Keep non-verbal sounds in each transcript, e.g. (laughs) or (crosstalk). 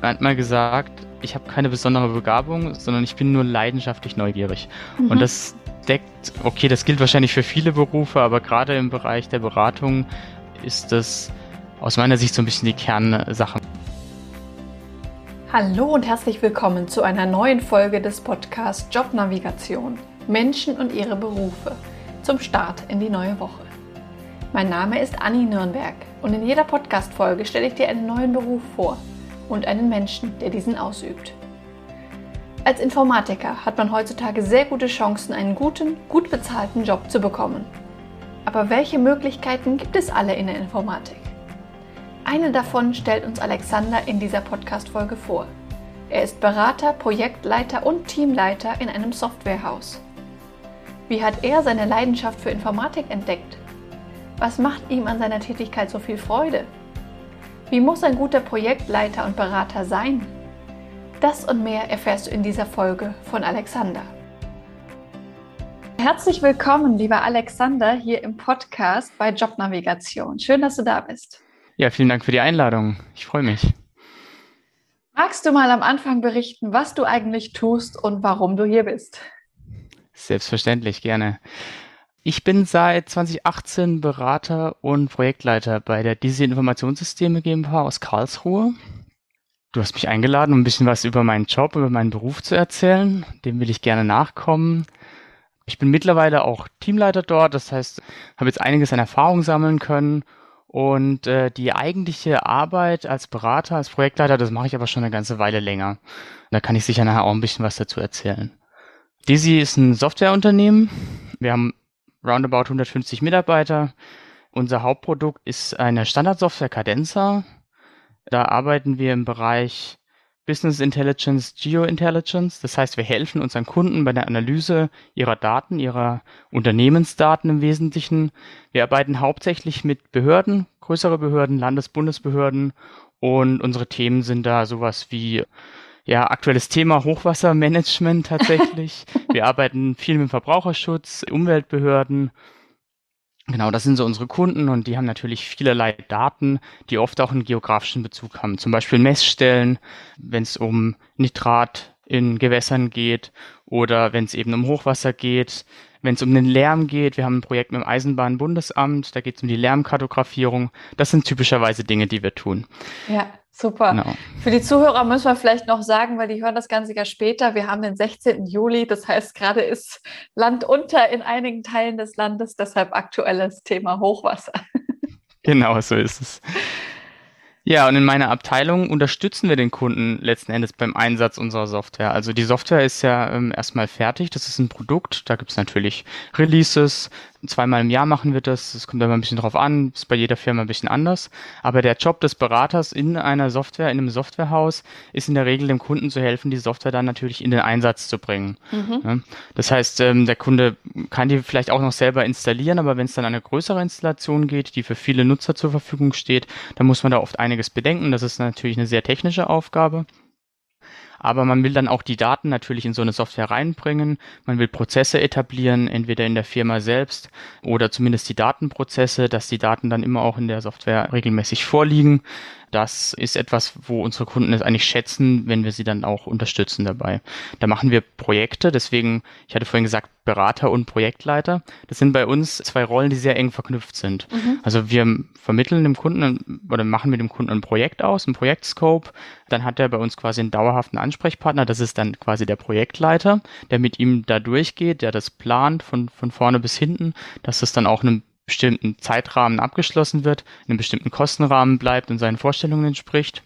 Man hat mal gesagt, ich habe keine besondere Begabung, sondern ich bin nur leidenschaftlich neugierig. Mhm. Und das deckt, okay, das gilt wahrscheinlich für viele Berufe, aber gerade im Bereich der Beratung ist das aus meiner Sicht so ein bisschen die Kernsache. Hallo und herzlich willkommen zu einer neuen Folge des Podcasts Jobnavigation. Menschen und ihre Berufe zum Start in die neue Woche. Mein Name ist Anni Nürnberg und in jeder Podcast-Folge stelle ich dir einen neuen Beruf vor und einen Menschen, der diesen ausübt. Als Informatiker hat man heutzutage sehr gute Chancen, einen guten, gut bezahlten Job zu bekommen. Aber welche Möglichkeiten gibt es alle in der Informatik? Eine davon stellt uns Alexander in dieser Podcast-Folge vor. Er ist Berater, Projektleiter und Teamleiter in einem Softwarehaus. Wie hat er seine Leidenschaft für Informatik entdeckt? Was macht ihm an seiner Tätigkeit so viel Freude? Wie muss ein guter Projektleiter und Berater sein? Das und mehr erfährst du in dieser Folge von Alexander. Herzlich willkommen, lieber Alexander, hier im Podcast bei Jobnavigation. Schön, dass du da bist. Ja, vielen Dank für die Einladung. Ich freue mich. Magst du mal am Anfang berichten, was du eigentlich tust und warum du hier bist? Selbstverständlich, gerne. Ich bin seit 2018 Berater und Projektleiter bei der DC Informationssysteme GmbH aus Karlsruhe. Du hast mich eingeladen, um ein bisschen was über meinen Job, über meinen Beruf zu erzählen. Dem will ich gerne nachkommen. Ich bin mittlerweile auch Teamleiter dort, das heißt, habe jetzt einiges an Erfahrung sammeln können und äh, die eigentliche Arbeit als Berater, als Projektleiter, das mache ich aber schon eine ganze Weile länger. Da kann ich sicher nachher auch ein bisschen was dazu erzählen. Dizzy ist ein Softwareunternehmen. Wir haben roundabout 150 Mitarbeiter. Unser Hauptprodukt ist eine Standardsoftware Cadenza. Da arbeiten wir im Bereich Business Intelligence, Geointelligence. Das heißt, wir helfen unseren Kunden bei der Analyse ihrer Daten, ihrer Unternehmensdaten im Wesentlichen. Wir arbeiten hauptsächlich mit Behörden, größere Behörden, Landes-, Bundesbehörden und unsere Themen sind da sowas wie ja, aktuelles Thema Hochwassermanagement tatsächlich. (laughs) wir arbeiten viel mit Verbraucherschutz, Umweltbehörden. Genau, das sind so unsere Kunden und die haben natürlich vielerlei Daten, die oft auch einen geografischen Bezug haben. Zum Beispiel Messstellen, wenn es um Nitrat in Gewässern geht oder wenn es eben um Hochwasser geht, wenn es um den Lärm geht. Wir haben ein Projekt mit dem Eisenbahnbundesamt, da geht es um die Lärmkartografierung. Das sind typischerweise Dinge, die wir tun. Ja, super. Genau. Für die Zuhörer müssen wir vielleicht noch sagen, weil die hören das Ganze ja später. Wir haben den 16. Juli, das heißt, gerade ist Land unter in einigen Teilen des Landes, deshalb aktuelles Thema Hochwasser. (laughs) Genau, so ist es. Ja, und in meiner Abteilung unterstützen wir den Kunden letzten Endes beim Einsatz unserer Software. Also die Software ist ja ähm, erstmal fertig, das ist ein Produkt, da gibt es natürlich Releases, zweimal im Jahr machen wir das, es kommt immer ein bisschen drauf an, ist bei jeder Firma ein bisschen anders. Aber der Job des Beraters in einer Software, in einem Softwarehaus, ist in der Regel dem Kunden zu helfen, die Software dann natürlich in den Einsatz zu bringen. Mhm. Das heißt, ähm, der Kunde kann die vielleicht auch noch selber installieren, aber wenn es dann eine größere Installation geht, die für viele Nutzer zur Verfügung steht, dann muss man da oft einiges bedenken. Das ist natürlich eine sehr technische Aufgabe. Aber man will dann auch die Daten natürlich in so eine Software reinbringen. Man will Prozesse etablieren, entweder in der Firma selbst oder zumindest die Datenprozesse, dass die Daten dann immer auch in der Software regelmäßig vorliegen. Das ist etwas, wo unsere Kunden es eigentlich schätzen, wenn wir sie dann auch unterstützen dabei. Da machen wir Projekte, deswegen, ich hatte vorhin gesagt, Berater und Projektleiter. Das sind bei uns zwei Rollen, die sehr eng verknüpft sind. Mhm. Also wir vermitteln dem Kunden oder machen mit dem Kunden ein Projekt aus, ein Projektscope. Dann hat er bei uns quasi einen dauerhaften Ansprechpartner. Das ist dann quasi der Projektleiter, der mit ihm da durchgeht, der das plant von, von vorne bis hinten, dass es dann auch einem bestimmten Zeitrahmen abgeschlossen wird, in einem bestimmten Kostenrahmen bleibt und seinen Vorstellungen entspricht.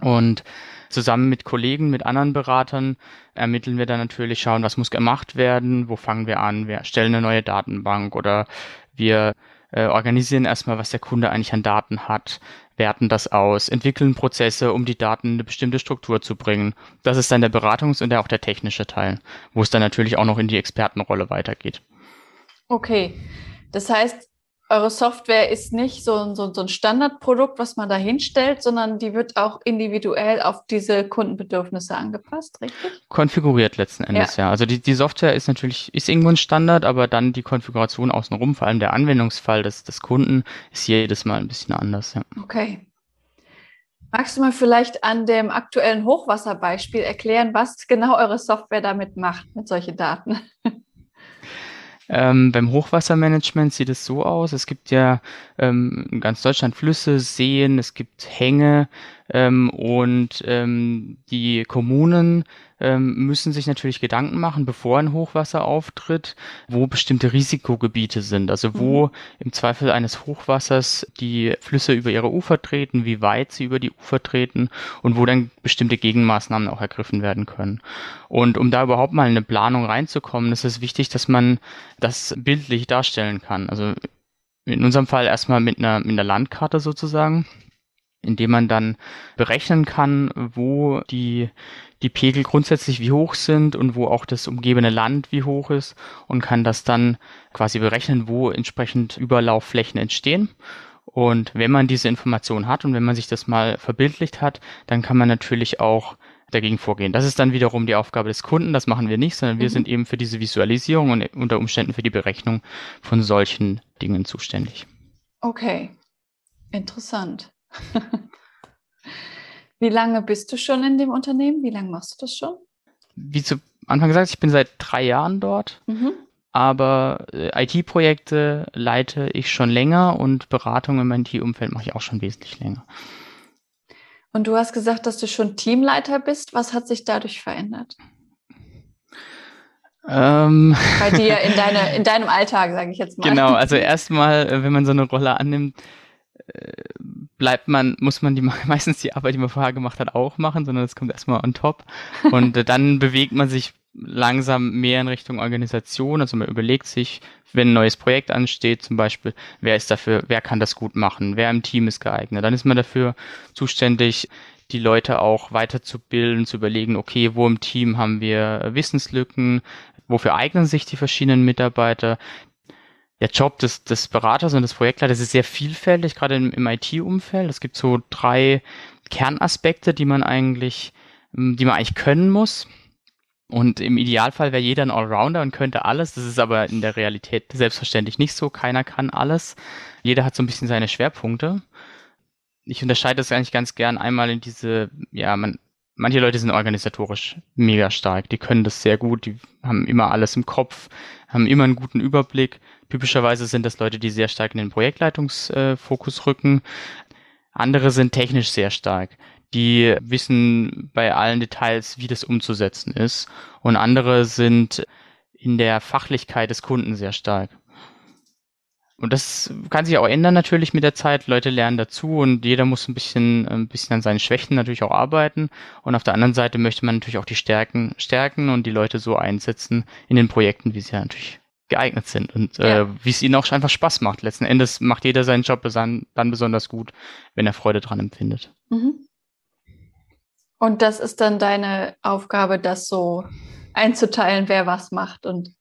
Und zusammen mit Kollegen, mit anderen Beratern ermitteln wir dann natürlich, schauen, was muss gemacht werden, wo fangen wir an, wir stellen eine neue Datenbank oder wir äh, organisieren erstmal, was der Kunde eigentlich an Daten hat, werten das aus, entwickeln Prozesse, um die Daten in eine bestimmte Struktur zu bringen. Das ist dann der Beratungs- und auch der technische Teil, wo es dann natürlich auch noch in die Expertenrolle weitergeht. Okay, das heißt, eure Software ist nicht so, so, so ein Standardprodukt, was man da hinstellt, sondern die wird auch individuell auf diese Kundenbedürfnisse angepasst, richtig? Konfiguriert letzten Endes, ja. ja. Also die, die Software ist natürlich, ist irgendwo ein Standard, aber dann die Konfiguration außenrum, vor allem der Anwendungsfall des, des Kunden, ist jedes Mal ein bisschen anders, ja. Okay. Magst du mal vielleicht an dem aktuellen Hochwasserbeispiel erklären, was genau eure Software damit macht, mit solchen Daten? (laughs) Ähm, beim Hochwassermanagement sieht es so aus, es gibt ja ähm, in ganz Deutschland Flüsse, Seen, es gibt Hänge ähm, und ähm, die Kommunen ähm, müssen sich natürlich Gedanken machen, bevor ein Hochwasser auftritt, wo bestimmte Risikogebiete sind. Also wo mhm. im Zweifel eines Hochwassers die Flüsse über ihre Ufer treten, wie weit sie über die Ufer treten und wo dann bestimmte Gegenmaßnahmen auch ergriffen werden können. Und um da überhaupt mal in eine Planung reinzukommen, ist es wichtig, dass man das bildlich darstellen kann. Also in unserem Fall erstmal mit einer, mit einer Landkarte sozusagen indem man dann berechnen kann, wo die, die Pegel grundsätzlich wie hoch sind und wo auch das umgebende Land wie hoch ist und kann das dann quasi berechnen, wo entsprechend Überlaufflächen entstehen. Und wenn man diese Information hat und wenn man sich das mal verbildlicht hat, dann kann man natürlich auch dagegen vorgehen. Das ist dann wiederum die Aufgabe des Kunden, das machen wir nicht, sondern wir mhm. sind eben für diese Visualisierung und unter Umständen für die Berechnung von solchen Dingen zuständig. Okay, interessant. Wie lange bist du schon in dem Unternehmen? Wie lange machst du das schon? Wie zu Anfang gesagt, ich bin seit drei Jahren dort. Mhm. Aber äh, IT-Projekte leite ich schon länger und Beratung im IT-Umfeld mache ich auch schon wesentlich länger. Und du hast gesagt, dass du schon Teamleiter bist. Was hat sich dadurch verändert? Ähm, Bei dir in, deine, in (laughs) deinem Alltag, sage ich jetzt mal. Genau, also erstmal, äh, wenn man so eine Rolle annimmt, bleibt man, muss man die (laughs) meistens die Arbeit, die man vorher gemacht hat, auch machen, sondern es kommt erstmal on top. (laughs) Und äh, dann bewegt man sich langsam mehr in Richtung Organisation. Also man überlegt sich, wenn ein neues Projekt ansteht, zum Beispiel, wer ist dafür, wer kann das gut machen, wer im Team ist geeignet. Dann ist man dafür zuständig, die Leute auch weiterzubilden, zu überlegen, okay, wo im Team haben wir Wissenslücken, wofür eignen sich die verschiedenen Mitarbeiter, der Job des, des Beraters und des Projektleiters ist sehr vielfältig, gerade im, im IT-Umfeld. Es gibt so drei Kernaspekte, die man eigentlich, hm, die man eigentlich können muss. Und im Idealfall wäre jeder ein Allrounder und könnte alles. Das ist aber in der Realität selbstverständlich nicht so. Keiner kann alles. Jeder hat so ein bisschen seine Schwerpunkte. Ich unterscheide das eigentlich ganz gern einmal in diese, ja, man, manche Leute sind organisatorisch mega stark. Die können das sehr gut. Die haben immer alles im Kopf, haben immer einen guten Überblick. Typischerweise sind das Leute, die sehr stark in den Projektleitungsfokus rücken. Andere sind technisch sehr stark. Die wissen bei allen Details, wie das umzusetzen ist. Und andere sind in der Fachlichkeit des Kunden sehr stark. Und das kann sich auch ändern natürlich mit der Zeit. Leute lernen dazu und jeder muss ein bisschen, ein bisschen an seinen Schwächen natürlich auch arbeiten. Und auf der anderen Seite möchte man natürlich auch die Stärken stärken und die Leute so einsetzen in den Projekten, wie sie ja natürlich geeignet sind und ja. äh, wie es ihnen auch einfach Spaß macht. Letzten Endes macht jeder seinen Job dann, dann besonders gut, wenn er Freude dran empfindet. Mhm. Und das ist dann deine Aufgabe, das so einzuteilen, wer was macht und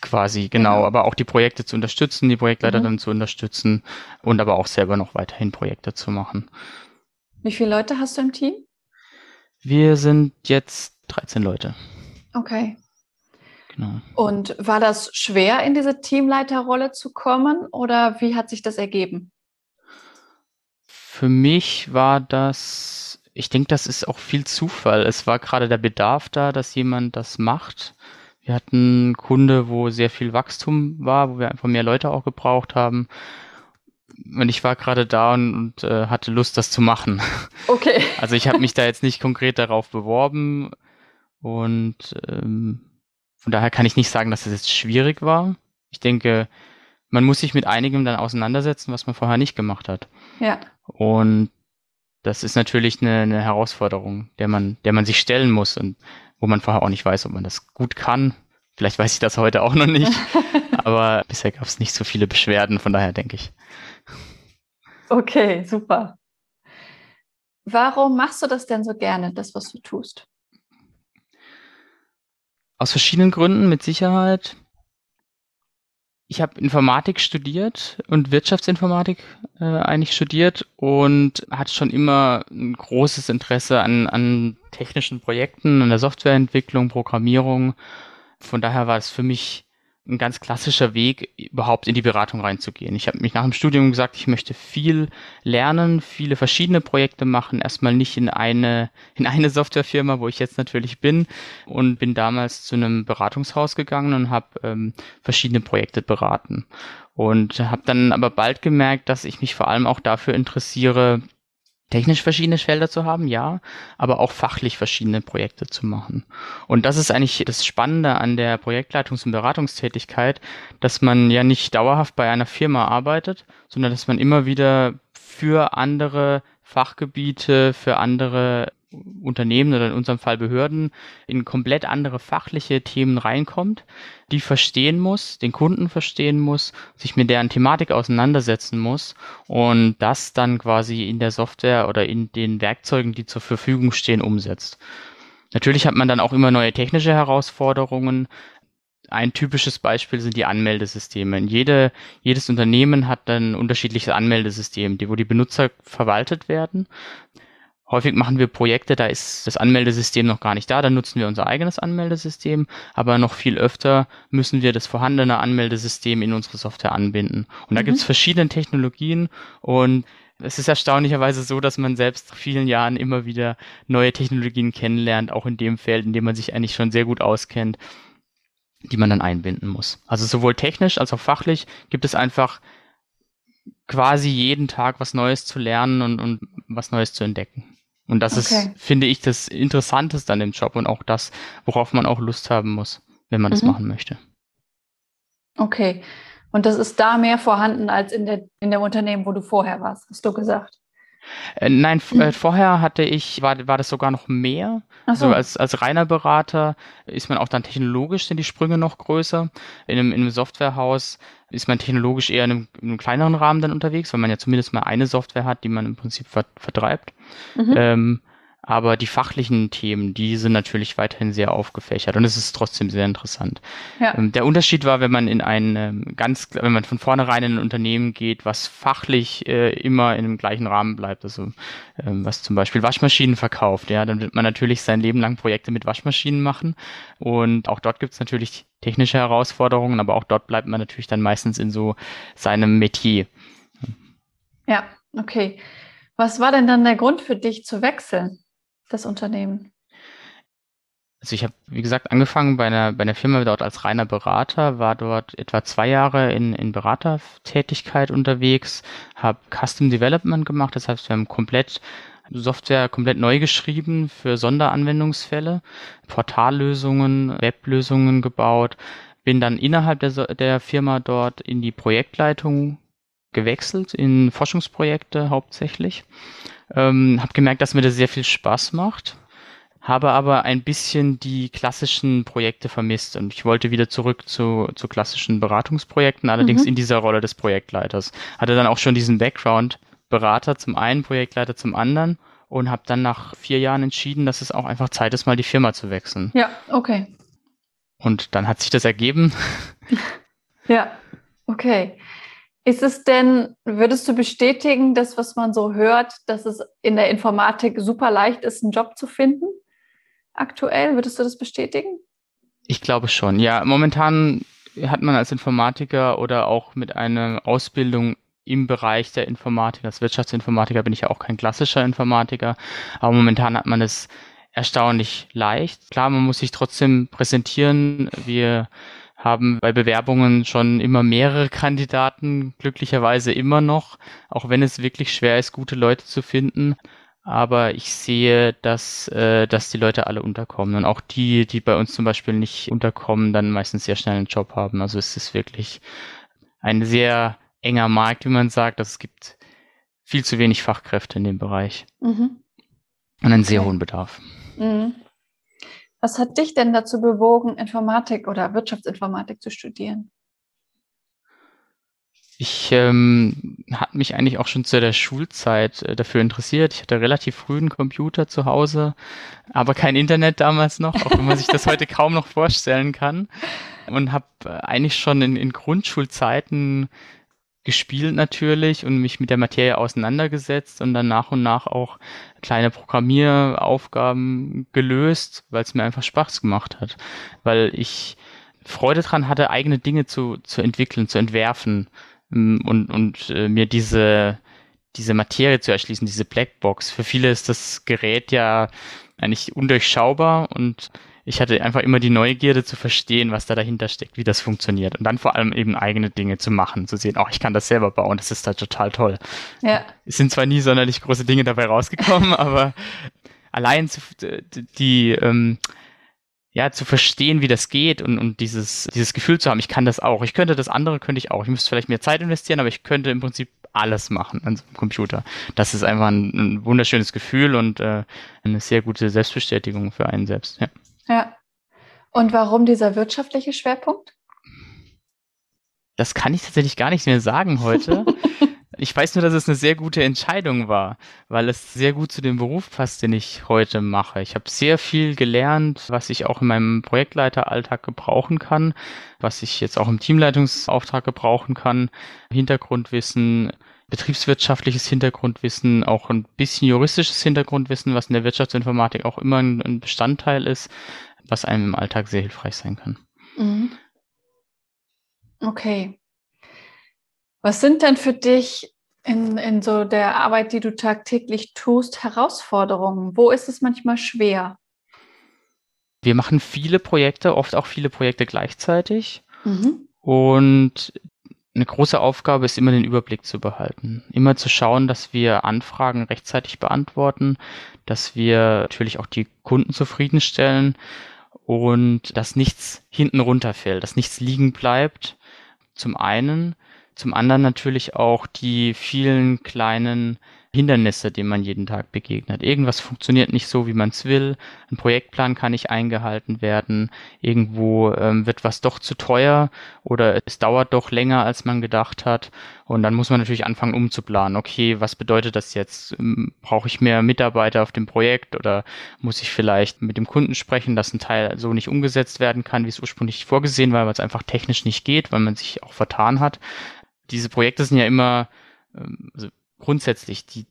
quasi, genau, genau. aber auch die Projekte zu unterstützen, die Projektleiter mhm. dann zu unterstützen und aber auch selber noch weiterhin Projekte zu machen. Wie viele Leute hast du im Team? Wir sind jetzt 13 Leute. Okay. Genau. Und war das schwer, in diese Teamleiterrolle zu kommen oder wie hat sich das ergeben? Für mich war das, ich denke, das ist auch viel Zufall. Es war gerade der Bedarf da, dass jemand das macht. Wir hatten einen Kunde, wo sehr viel Wachstum war, wo wir einfach mehr Leute auch gebraucht haben. Und ich war gerade da und, und äh, hatte Lust, das zu machen. (laughs) Okay. Also ich habe mich da jetzt nicht konkret darauf beworben und ähm, von daher kann ich nicht sagen, dass es jetzt schwierig war. Ich denke, man muss sich mit einigem dann auseinandersetzen, was man vorher nicht gemacht hat. Ja. Und das ist natürlich eine, eine Herausforderung, der man, der man sich stellen muss und wo man vorher auch nicht weiß, ob man das gut kann. Vielleicht weiß ich das heute auch noch nicht, (laughs) aber bisher gab es nicht so viele Beschwerden, von daher denke ich. Okay, super. Warum machst du das denn so gerne, das, was du tust? Aus verschiedenen Gründen, mit Sicherheit. Ich habe Informatik studiert und Wirtschaftsinformatik äh, eigentlich studiert und hatte schon immer ein großes Interesse an, an technischen Projekten, an der Softwareentwicklung, Programmierung. Von daher war es für mich ein ganz klassischer Weg, überhaupt in die Beratung reinzugehen. Ich habe mich nach dem Studium gesagt, ich möchte viel lernen, viele verschiedene Projekte machen, erstmal nicht in eine, in eine Softwarefirma, wo ich jetzt natürlich bin und bin damals zu einem Beratungshaus gegangen und habe ähm, verschiedene Projekte beraten. Und habe dann aber bald gemerkt, dass ich mich vor allem auch dafür interessiere, technisch verschiedene Felder zu haben, ja, aber auch fachlich verschiedene Projekte zu machen. Und das ist eigentlich das Spannende an der Projektleitungs- und Beratungstätigkeit, dass man ja nicht dauerhaft bei einer Firma arbeitet, sondern dass man immer wieder für andere Fachgebiete, für andere Unternehmen oder in unserem Fall Behörden in komplett andere fachliche Themen reinkommt, die verstehen muss, den Kunden verstehen muss, sich mit deren Thematik auseinandersetzen muss und das dann quasi in der Software oder in den Werkzeugen, die zur Verfügung stehen, umsetzt. Natürlich hat man dann auch immer neue technische Herausforderungen. Ein typisches Beispiel sind die Anmeldesysteme. Jede, jedes Unternehmen hat dann unterschiedliches Anmeldesystem, die, wo die Benutzer verwaltet werden. Häufig machen wir Projekte, da ist das Anmeldesystem noch gar nicht da, dann nutzen wir unser eigenes Anmeldesystem, aber noch viel öfter müssen wir das vorhandene Anmeldesystem in unsere Software anbinden. Und da mhm. gibt es verschiedene Technologien und es ist erstaunlicherweise so, dass man selbst nach vielen Jahren immer wieder neue Technologien kennenlernt, auch in dem Feld, in dem man sich eigentlich schon sehr gut auskennt, die man dann einbinden muss. Also sowohl technisch als auch fachlich gibt es einfach quasi jeden Tag was Neues zu lernen und, und was Neues zu entdecken. Und das okay. ist, finde ich, das Interessanteste an dem Job und auch das, worauf man auch Lust haben muss, wenn man mhm. das machen möchte. Okay. Und das ist da mehr vorhanden als in der, in dem Unternehmen, wo du vorher warst, hast du gesagt. Äh, nein, äh, vorher hatte ich, war, war das sogar noch mehr. So. Also als, als reiner Berater ist man auch dann technologisch sind die Sprünge noch größer. In einem, in einem Softwarehaus ist man technologisch eher in einem, in einem, kleineren Rahmen dann unterwegs, weil man ja zumindest mal eine Software hat, die man im Prinzip vertreibt. Mhm. Ähm, aber die fachlichen Themen, die sind natürlich weiterhin sehr aufgefächert und es ist trotzdem sehr interessant. Ja. Ähm, der Unterschied war, wenn man in ein ähm, ganz, wenn man von vornherein in ein Unternehmen geht, was fachlich äh, immer in dem gleichen Rahmen bleibt, also ähm, was zum Beispiel Waschmaschinen verkauft, ja, dann wird man natürlich sein Leben lang Projekte mit Waschmaschinen machen und auch dort gibt es natürlich technische Herausforderungen, aber auch dort bleibt man natürlich dann meistens in so seinem Metier. Ja, okay. Was war denn dann der Grund für dich zu wechseln? Das Unternehmen? Also ich habe, wie gesagt, angefangen bei einer, bei einer Firma dort als reiner Berater, war dort etwa zwei Jahre in, in Beratertätigkeit unterwegs, habe Custom Development gemacht, das heißt, wir haben komplett Software komplett neu geschrieben für Sonderanwendungsfälle, Portallösungen, Weblösungen gebaut, bin dann innerhalb der, der Firma dort in die Projektleitung gewechselt, in Forschungsprojekte hauptsächlich ähm, habe gemerkt, dass mir das sehr viel Spaß macht, habe aber ein bisschen die klassischen Projekte vermisst und ich wollte wieder zurück zu, zu klassischen Beratungsprojekten, allerdings mhm. in dieser Rolle des Projektleiters. Hatte dann auch schon diesen Background, Berater zum einen, Projektleiter zum anderen und habe dann nach vier Jahren entschieden, dass es auch einfach Zeit ist, mal die Firma zu wechseln. Ja, okay. Und dann hat sich das ergeben. (laughs) ja, okay. Ist es denn, würdest du bestätigen, das, was man so hört, dass es in der Informatik super leicht ist, einen Job zu finden? Aktuell, würdest du das bestätigen? Ich glaube schon. Ja, momentan hat man als Informatiker oder auch mit einer Ausbildung im Bereich der Informatik, als Wirtschaftsinformatiker bin ich ja auch kein klassischer Informatiker, aber momentan hat man es erstaunlich leicht. Klar, man muss sich trotzdem präsentieren. Wir haben bei Bewerbungen schon immer mehrere Kandidaten, glücklicherweise immer noch, auch wenn es wirklich schwer ist, gute Leute zu finden. Aber ich sehe, dass, äh, dass die Leute alle unterkommen. Und auch die, die bei uns zum Beispiel nicht unterkommen, dann meistens sehr schnell einen Job haben. Also es ist wirklich ein sehr enger Markt, wie man sagt. Es gibt viel zu wenig Fachkräfte in dem Bereich. Mhm. Und einen sehr hohen Bedarf. Mhm. Was hat dich denn dazu bewogen, Informatik oder Wirtschaftsinformatik zu studieren? Ich ähm, hatte mich eigentlich auch schon zu der Schulzeit äh, dafür interessiert. Ich hatte relativ früh einen Computer zu Hause, aber kein Internet damals noch, auch wenn man sich das heute kaum noch vorstellen kann. Und habe äh, eigentlich schon in, in Grundschulzeiten gespielt natürlich und mich mit der Materie auseinandergesetzt und dann nach und nach auch kleine Programmieraufgaben gelöst, weil es mir einfach Spaß gemacht hat. Weil ich Freude dran hatte, eigene Dinge zu, zu entwickeln, zu entwerfen ähm, und, und äh, mir diese, diese Materie zu erschließen, diese Blackbox. Für viele ist das Gerät ja eigentlich undurchschaubar und ich hatte einfach immer die Neugierde zu verstehen, was da dahinter steckt, wie das funktioniert. Und dann vor allem eben eigene Dinge zu machen, zu sehen, auch oh, ich kann das selber bauen, das ist da total toll. Ja. Es sind zwar nie sonderlich große Dinge dabei rausgekommen, (laughs) aber allein zu, die, ähm, ja, zu verstehen, wie das geht und, und dieses, dieses Gefühl zu haben, ich kann das auch. Ich könnte das andere, könnte ich auch. Ich müsste vielleicht mehr Zeit investieren, aber ich könnte im Prinzip alles machen an so einem Computer. Das ist einfach ein, ein wunderschönes Gefühl und äh, eine sehr gute Selbstbestätigung für einen selbst. Ja. Ja. Und warum dieser wirtschaftliche Schwerpunkt? Das kann ich tatsächlich gar nicht mehr sagen heute. (laughs) ich weiß nur, dass es eine sehr gute Entscheidung war, weil es sehr gut zu dem Beruf passt, den ich heute mache. Ich habe sehr viel gelernt, was ich auch in meinem Projektleiteralltag gebrauchen kann, was ich jetzt auch im Teamleitungsauftrag gebrauchen kann. Hintergrundwissen, betriebswirtschaftliches Hintergrundwissen, auch ein bisschen juristisches Hintergrundwissen, was in der Wirtschaftsinformatik auch immer ein, Bestandteil ist, was einem im Alltag sehr hilfreich sein kann. Mhm. Okay. Was sind denn für dich in, in so der Arbeit, die du tagtäglich tust, Herausforderungen? Wo ist es manchmal schwer? Wir machen viele Projekte, oft auch viele Projekte gleichzeitig. Mhm. Und eine große Aufgabe ist immer den Überblick zu behalten. Immer zu schauen, dass wir Anfragen rechtzeitig beantworten, dass wir natürlich auch die Kunden zufriedenstellen und dass nichts hinten runterfällt, dass nichts liegen bleibt. Zum einen. Zum anderen natürlich auch die vielen kleinen Hindernisse, denen man jeden Tag begegnet. Irgendwas funktioniert nicht so, wie man es will. Ein Projektplan kann nicht eingehalten werden. Irgendwo ähm, wird was doch zu teuer oder es dauert doch länger, als man gedacht hat. Und dann muss man natürlich anfangen umzuplanen. Okay, was bedeutet das jetzt? Ähm, brauche ich mehr Mitarbeiter auf dem Projekt oder muss ich vielleicht mit dem Kunden sprechen, dass ein Teil so nicht umgesetzt werden kann, wie es ursprünglich vorgesehen war, weil es einfach technisch nicht geht, weil man sich auch vertan hat. Diese Projekte sind ja immer, ähm, also grundsätzlich, die,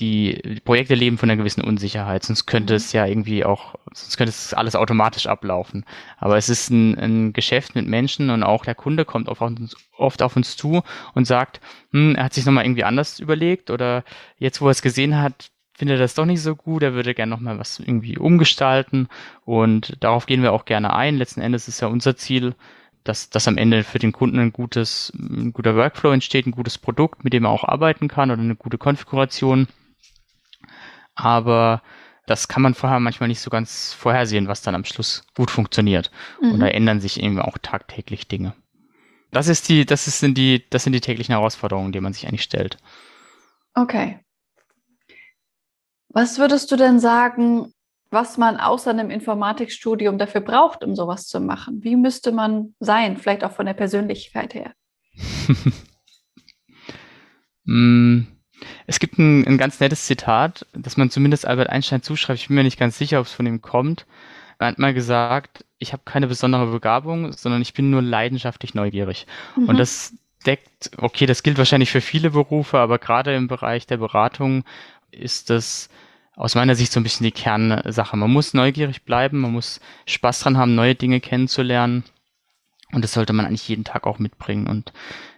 die Projekte leben von einer gewissen Unsicherheit, sonst könnte mhm. es ja irgendwie auch, sonst könnte es alles automatisch ablaufen. Aber es ist ein, ein Geschäft mit Menschen und auch der Kunde kommt oft auf uns, oft auf uns zu und sagt, hm, er hat sich nochmal irgendwie anders überlegt oder jetzt, wo er es gesehen hat, findet er das doch nicht so gut, er würde gerne nochmal was irgendwie umgestalten und darauf gehen wir auch gerne ein. Letzten Endes ist ja unser Ziel, dass, dass am Ende für den Kunden ein gutes, ein guter Workflow entsteht, ein gutes Produkt, mit dem er auch arbeiten kann oder eine gute Konfiguration. Aber das kann man vorher manchmal nicht so ganz vorhersehen, was dann am Schluss gut funktioniert. Mhm. Und da ändern sich eben auch tagtäglich Dinge. Das ist die, das ist, sind die, das sind die täglichen Herausforderungen, die man sich eigentlich stellt. Okay. Was würdest du denn sagen, was man außer einem Informatikstudium dafür braucht, um sowas zu machen. Wie müsste man sein, vielleicht auch von der Persönlichkeit her? (laughs) Mm, es gibt ein, ein, ganz nettes Zitat, das man zumindest Albert Einstein zuschreibt. Ich bin mir nicht ganz sicher, ob es von ihm kommt. Er hat mal gesagt, ich habe keine besondere Begabung, sondern ich bin nur leidenschaftlich neugierig. Mhm. Und das deckt, okay, das gilt wahrscheinlich für viele Berufe, aber gerade im Bereich der Beratung ist das aus meiner Sicht so ein bisschen die Kernsache. Man muss neugierig bleiben, man muss Spaß dran haben, neue Dinge kennenzulernen. Und das sollte man eigentlich jeden Tag auch mitbringen. Und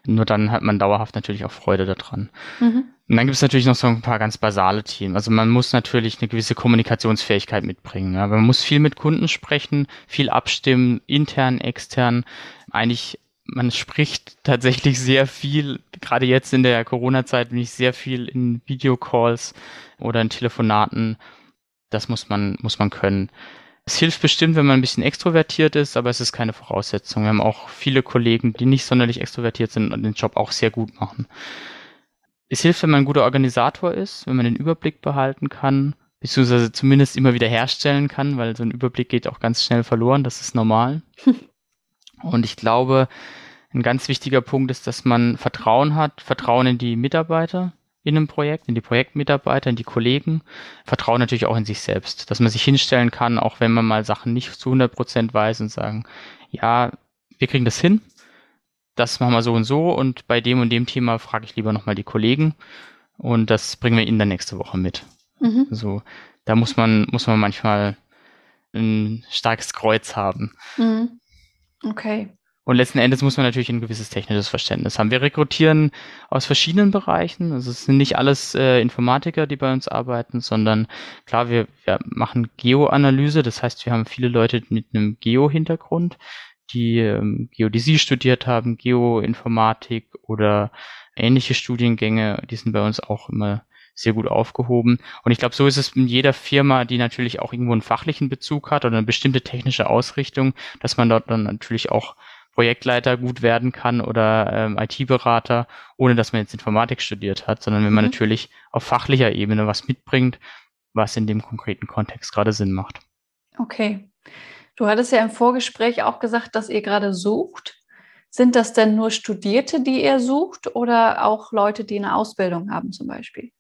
nur dann hat man dauerhaft natürlich auch Freude daran. Mhm. Und dann gibt es natürlich noch so ein paar ganz basale Themen. Also man muss natürlich eine gewisse Kommunikationsfähigkeit mitbringen. Ja. Man muss viel mit Kunden sprechen, viel abstimmen, intern, extern. Eigentlich man spricht tatsächlich sehr viel, gerade jetzt in der Corona-Zeit bin sehr viel in Videocalls oder in Telefonaten. Das muss man, muss man können. Es hilft bestimmt, wenn man ein bisschen extrovertiert ist, aber es ist keine Voraussetzung. Wir haben auch viele Kollegen, die nicht sonderlich extrovertiert sind und den Job auch sehr gut machen. Es hilft, wenn man ein guter Organisator ist, wenn man den Überblick behalten kann, beziehungsweise zumindest immer wieder herstellen kann, weil so ein Überblick geht auch ganz schnell verloren, das ist normal. (laughs) Und ich glaube, ein ganz wichtiger Punkt ist, dass man Vertrauen hat, Vertrauen in die Mitarbeiter in einem Projekt, in die Projektmitarbeiter, in die Kollegen, Vertrauen natürlich auch in sich selbst, dass man sich hinstellen kann, auch wenn man mal Sachen nicht zu 100 Prozent weiß und sagen, ja, wir kriegen das hin, das machen wir so und so und bei dem und dem Thema frage ich lieber nochmal die Kollegen und das bringen wir Ihnen dann nächste Woche mit. Mhm. So, da muss man, muss man manchmal ein starkes Kreuz haben. Mhm. Okay. Und letzten Endes muss man natürlich ein gewisses technisches Verständnis haben. Wir rekrutieren aus verschiedenen Bereichen. Also es sind nicht alles äh, Informatiker, die bei uns arbeiten, sondern klar, wir, wir machen Geoanalyse. Das heißt, wir haben viele Leute mit einem Geo-Hintergrund, die ähm, Geodäsie studiert haben, Geoinformatik oder ähnliche Studiengänge. Die sind bei uns auch immer sehr gut aufgehoben. Und ich glaube, so ist es in jeder Firma, die natürlich auch irgendwo einen fachlichen Bezug hat oder eine bestimmte technische Ausrichtung, dass man dort dann natürlich auch Projektleiter gut werden kann oder ähm, IT-Berater, ohne dass man jetzt Informatik studiert hat, sondern wenn man mhm. natürlich auf fachlicher Ebene was mitbringt, was in dem konkreten Kontext gerade Sinn macht. Okay. Du hattest ja im Vorgespräch auch gesagt, dass ihr gerade sucht. Sind das denn nur Studierte, die ihr sucht oder auch Leute, die eine Ausbildung haben zum Beispiel?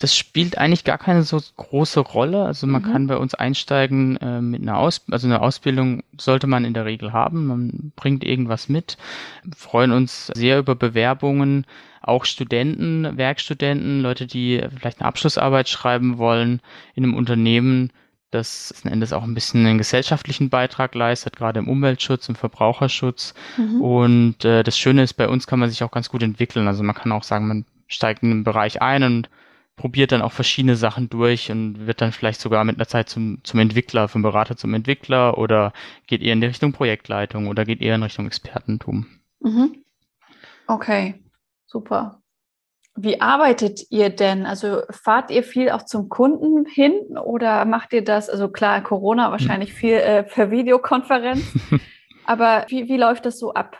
Das spielt eigentlich gar keine so große Rolle. Also man mhm. kann bei uns einsteigen äh, mit einer Aus also eine Ausbildung sollte man in der Regel haben. Man bringt irgendwas mit. Wir freuen uns sehr über Bewerbungen, auch Studenten, Werkstudenten, Leute, die vielleicht eine Abschlussarbeit schreiben wollen in einem Unternehmen, das letzten Endes auch ein bisschen einen gesellschaftlichen Beitrag leistet, gerade im Umweltschutz, im Verbraucherschutz. Mhm. Und äh, das Schöne ist, bei uns kann man sich auch ganz gut entwickeln. Also man kann auch sagen, man steigt in einen Bereich ein und probiert dann auch verschiedene Sachen durch und wird dann vielleicht sogar mit einer Zeit zum, zum Entwickler, vom Berater zum Entwickler oder geht eher in die Richtung Projektleitung oder geht eher in Richtung Expertentum. Mhm. Okay, super. Wie arbeitet ihr denn? Also fahrt ihr viel auch zum Kunden hin oder macht ihr das, also klar, Corona wahrscheinlich viel äh, per Videokonferenz, (laughs) aber wie, wie läuft das so ab?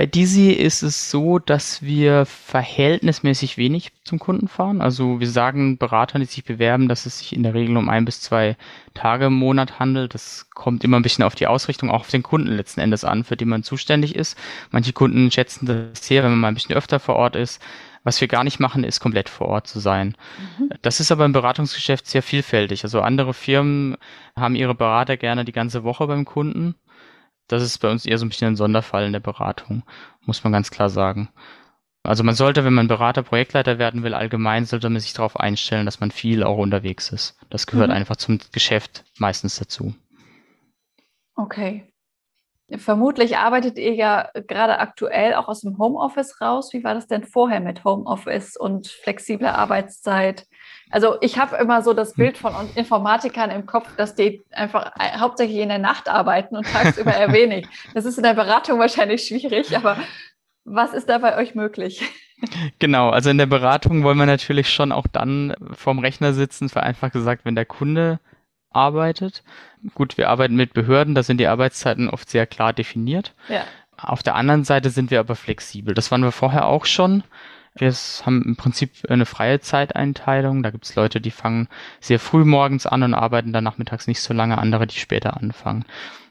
Bei Dizzy ist es so, dass wir verhältnismäßig wenig zum Kunden fahren. Also wir sagen Beratern, die sich bewerben, dass es sich in der Regel um ein bis zwei Tage im Monat handelt. Das kommt immer ein bisschen auf die Ausrichtung, auch auf den Kunden letzten Endes an, für den man zuständig ist. Manche Kunden schätzen das sehr, wenn man mal ein bisschen öfter vor Ort ist. Was wir gar nicht machen, ist komplett vor Ort zu sein. Mhm. Das ist aber im Beratungsgeschäft sehr vielfältig. Also andere Firmen haben ihre Berater gerne die ganze Woche beim Kunden das ist bei uns eher so ein bisschen ein Sonderfall in der Beratung, muss man ganz klar sagen. Also man sollte, wenn man Berater, Projektleiter werden will, allgemein sollte man sich darauf einstellen, dass man viel auch unterwegs ist. Das gehört mhm. einfach zum Geschäft meistens dazu. Okay. Vermutlich arbeitet ihr ja gerade aktuell auch aus dem Homeoffice raus. Wie war das denn vorher mit Homeoffice und flexibler Arbeitszeit? Also ich habe immer so das Bild von Informatikern im Kopf, dass die einfach äh, hauptsächlich in der Nacht arbeiten und tagsüber eher (laughs) wenig. Das ist in der Beratung wahrscheinlich schwierig, aber was ist da bei euch möglich? Genau, also in der Beratung wollen wir natürlich schon auch dann vorm Rechner sitzen, vereinfacht gesagt, wenn der Kunde arbeitet. Gut, wir arbeiten mit Behörden, da sind die Arbeitszeiten oft sehr klar definiert. Ja. Auf der anderen Seite sind wir aber flexibel. Das waren wir vorher auch schon. Wir haben im Prinzip eine freie Zeiteinteilung. Da gibt es Leute, die fangen sehr früh morgens an und arbeiten dann nachmittags nicht so lange, andere, die später anfangen.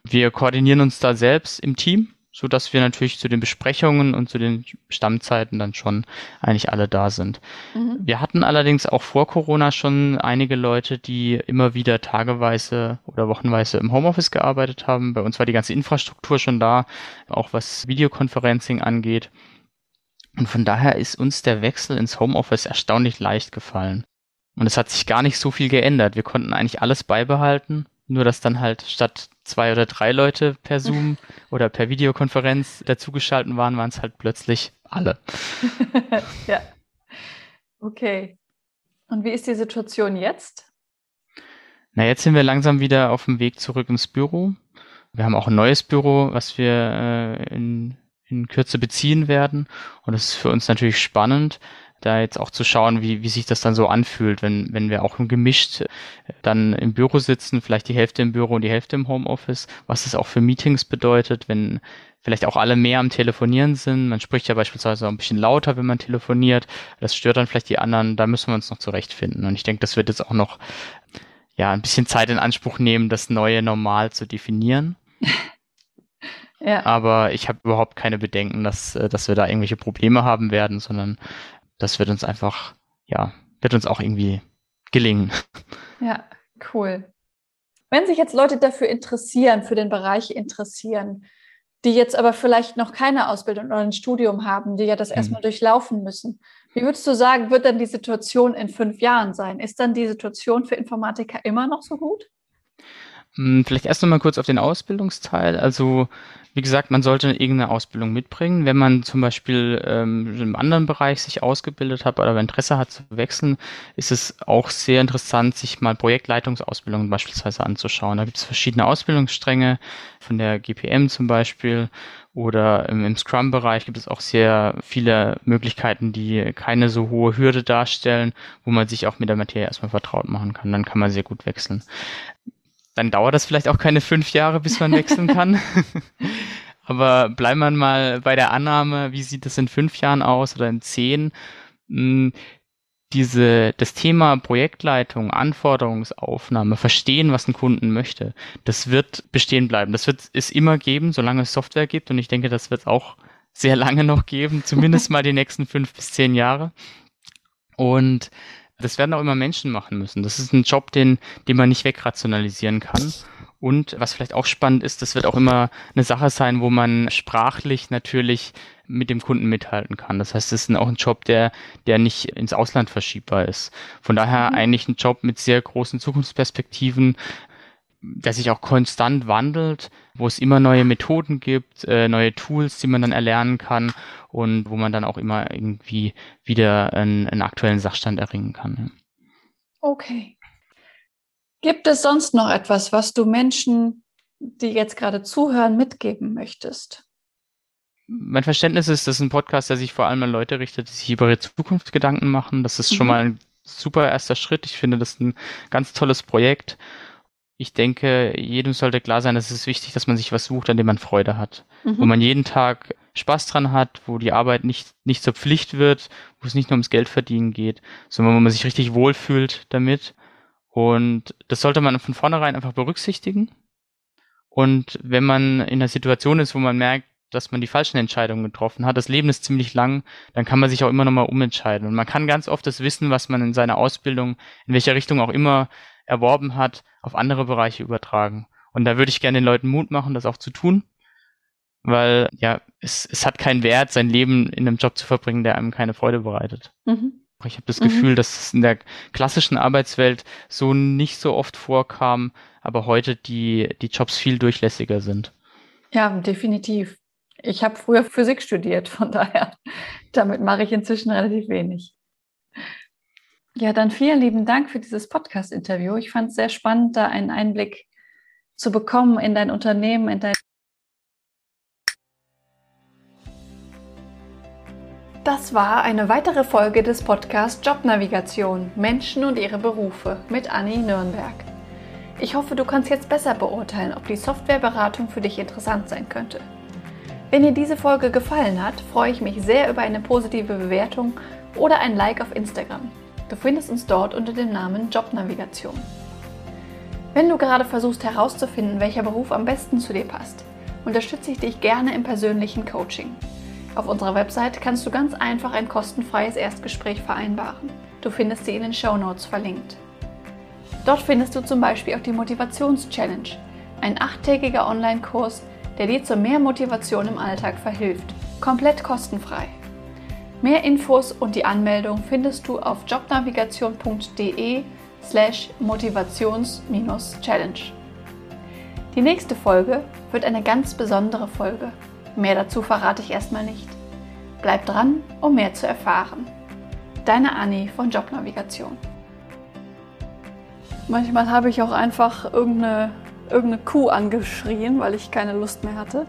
Wir koordinieren uns da selbst im Team so dass wir natürlich zu den Besprechungen und zu den Stammzeiten dann schon eigentlich alle da sind. Mhm. Wir hatten allerdings auch vor Corona schon einige Leute, die immer wieder tageweise oder wochenweise im Homeoffice gearbeitet haben. Bei uns war die ganze Infrastruktur schon da, auch was Videoconferencing angeht. Und von daher ist uns der Wechsel ins Homeoffice erstaunlich leicht gefallen. Und es hat sich gar nicht so viel geändert. Wir konnten eigentlich alles beibehalten, nur dass dann halt statt zwei oder drei Leute per (laughs) Zoom oder per Videokonferenz dazugeschalten waren, waren es halt plötzlich alle. (laughs) ja. Okay. Und wie ist die Situation jetzt? Na, jetzt sind wir langsam wieder auf dem Weg zurück ins Büro. Wir haben auch ein neues Büro, was wir äh, in, in Kürze beziehen werden. Und das ist für uns natürlich spannend, da jetzt auch zu schauen, wie, wie sich das dann so anfühlt, wenn, wenn wir auch gemischt äh, dann im Büro sitzen, vielleicht die Hälfte im Büro und die Hälfte im Homeoffice, was das auch für Meetings bedeutet, wenn vielleicht auch alle mehr am Telefonieren sind. Man spricht ja beispielsweise auch ein bisschen lauter, wenn man telefoniert. Das stört dann vielleicht die anderen. Da müssen wir uns noch zurechtfinden. Und ich denke, das wird jetzt auch noch ja ein bisschen Zeit in Anspruch nehmen, das neue Normal zu definieren. (laughs) Ja. Aber ich habe überhaupt keine Bedenken, dass, äh, dass wir da irgendwelche Probleme haben werden, sondern das wird uns einfach, ja, wird uns auch irgendwie gelingen. (laughs) Ja, cool. Wenn sich jetzt Leute dafür interessieren, für den Bereich interessieren, die jetzt aber vielleicht noch keine Ausbildung oder ein Studium haben, die ja das erstmal mhm. durchlaufen müssen. Wie würdest du sagen, wird dann die Situation in fünf Jahren sein? Ist dann die Situation für Informatiker immer noch so gut? Hm, vielleicht erst noch mal kurz auf den Ausbildungsteil. Also wie gesagt, man sollte irgendeine Ausbildung mitbringen. Wenn man zum Beispiel ähm, im anderen Bereich sich ausgebildet hat oder Interesse hat zu wechseln, ist es auch sehr interessant, sich mal Projektleitungsausbildungen beispielsweise anzuschauen. Da gibt es verschiedene Ausbildungsstränge von der GPM zum Beispiel oder im, im Scrum-Bereich gibt es auch sehr viele Möglichkeiten, die keine so hohe Hürde darstellen, wo man sich auch mit der Materie erstmal vertraut machen kann. Dann kann man sehr gut wechseln dann dauert das vielleicht auch keine fünf Jahre, bis man wechseln kann. (laughs) Aber bleiben wir mal bei der Annahme, wie sieht das in fünf Jahren aus oder in zehn? Hm, diese, das Thema Projektleitung, Anforderungsaufnahme, verstehen, was ein Kunden möchte, das wird bestehen bleiben. Das wird es immer geben, solange es Software gibt. Und ich denke, das wird es auch sehr lange noch geben, zumindest (laughs) mal die nächsten fünf bis zehn Jahre. Und das werden auch immer Menschen machen müssen. Das ist ein Job, den, den man nicht wegrationalisieren kann. Und was vielleicht auch spannend ist, das wird auch immer eine Sache sein, wo man sprachlich natürlich mit dem Kunden mithalten kann. Das heißt, es ist auch ein Job, der, der nicht ins Ausland verschiebbar ist. Von daher mhm. eigentlich ein Job mit sehr großen Zukunftsperspektiven, der sich auch konstant wandelt, wo es immer neue Methoden gibt, äh, neue Tools, die man dann erlernen kann und wo man dann auch immer irgendwie wieder einen, einen aktuellen Sachstand erringen kann. Okay. Gibt es sonst noch etwas, was du Menschen, die jetzt gerade zuhören, mitgeben möchtest? Mein Verständnis ist, dass ein Podcast, der sich vor allem an Leute richtet, die sich über ihre Zukunft Gedanken machen. Das ist mhm. schon mal ein super erster Schritt. Ich finde das ein ganz tolles Projekt ich denke, jedem sollte klar sein, dass es wichtig, dass man sich was sucht, an dem man Freude hat. Mhm. Wo man jeden Tag Spaß dran hat, wo die Arbeit nicht, nicht zur Pflicht wird, wo es nicht nur ums Geld verdienen geht, sondern wo man sich richtig wohlfühlt damit. Und das sollte man von vornherein einfach berücksichtigen. Und wenn man in einer Situation ist, wo man merkt, dass man die falschen Entscheidungen getroffen hat, das Leben ist ziemlich lang, dann kann man sich auch immer nochmal umentscheiden. Und man kann ganz oft das Wissen, was man in seiner Ausbildung, in welcher Richtung auch immer erworben hat, auf andere Bereiche übertragen. Und da würde ich gerne den Leuten Mut machen, das auch zu tun, weil ja, es, es hat keinen Wert, sein Leben in einem Job zu verbringen, der einem keine Freude bereitet. Mhm. Ich habe das mhm. Gefühl, dass es in der klassischen Arbeitswelt so nicht so oft vorkam, aber heute die, die Jobs viel durchlässiger sind. Ja, definitiv. Ich habe früher Physik studiert, von daher, damit mache ich inzwischen relativ wenig. Ja, dann vielen lieben Dank für dieses Podcast-Interview. Ich fand es sehr spannend, da einen Einblick zu bekommen in dein Unternehmen, in dein. Das war eine weitere Folge des Podcasts Jobnavigation Menschen und ihre Berufe mit Anni Nürnberg. Ich hoffe, du kannst jetzt besser beurteilen, ob die Softwareberatung für dich interessant sein könnte. Wenn dir diese Folge gefallen hat, freue ich mich sehr über eine positive Bewertung oder ein Like auf Instagram. Du findest uns dort unter dem Namen Jobnavigation. Wenn du gerade versuchst herauszufinden, welcher Beruf am besten zu dir passt, unterstütze ich dich gerne im persönlichen Coaching. Auf unserer Website kannst du ganz einfach ein kostenfreies Erstgespräch vereinbaren. Du findest sie in den Show Notes verlinkt. Dort findest du zum Beispiel auch die Motivations-Challenge, ein achttägiger Online-Kurs, der dir zu mehr Motivation im Alltag verhilft, komplett kostenfrei. Mehr Infos und die Anmeldung findest du auf jobnavigation.de slash motivations-challenge. Die nächste Folge wird eine ganz besondere Folge. Mehr dazu verrate ich erstmal nicht. Bleib dran, um mehr zu erfahren. Deine Anni von Jobnavigation. Manchmal habe ich auch einfach irgendeine, irgendeine Kuh angeschrien, weil ich keine Lust mehr hatte.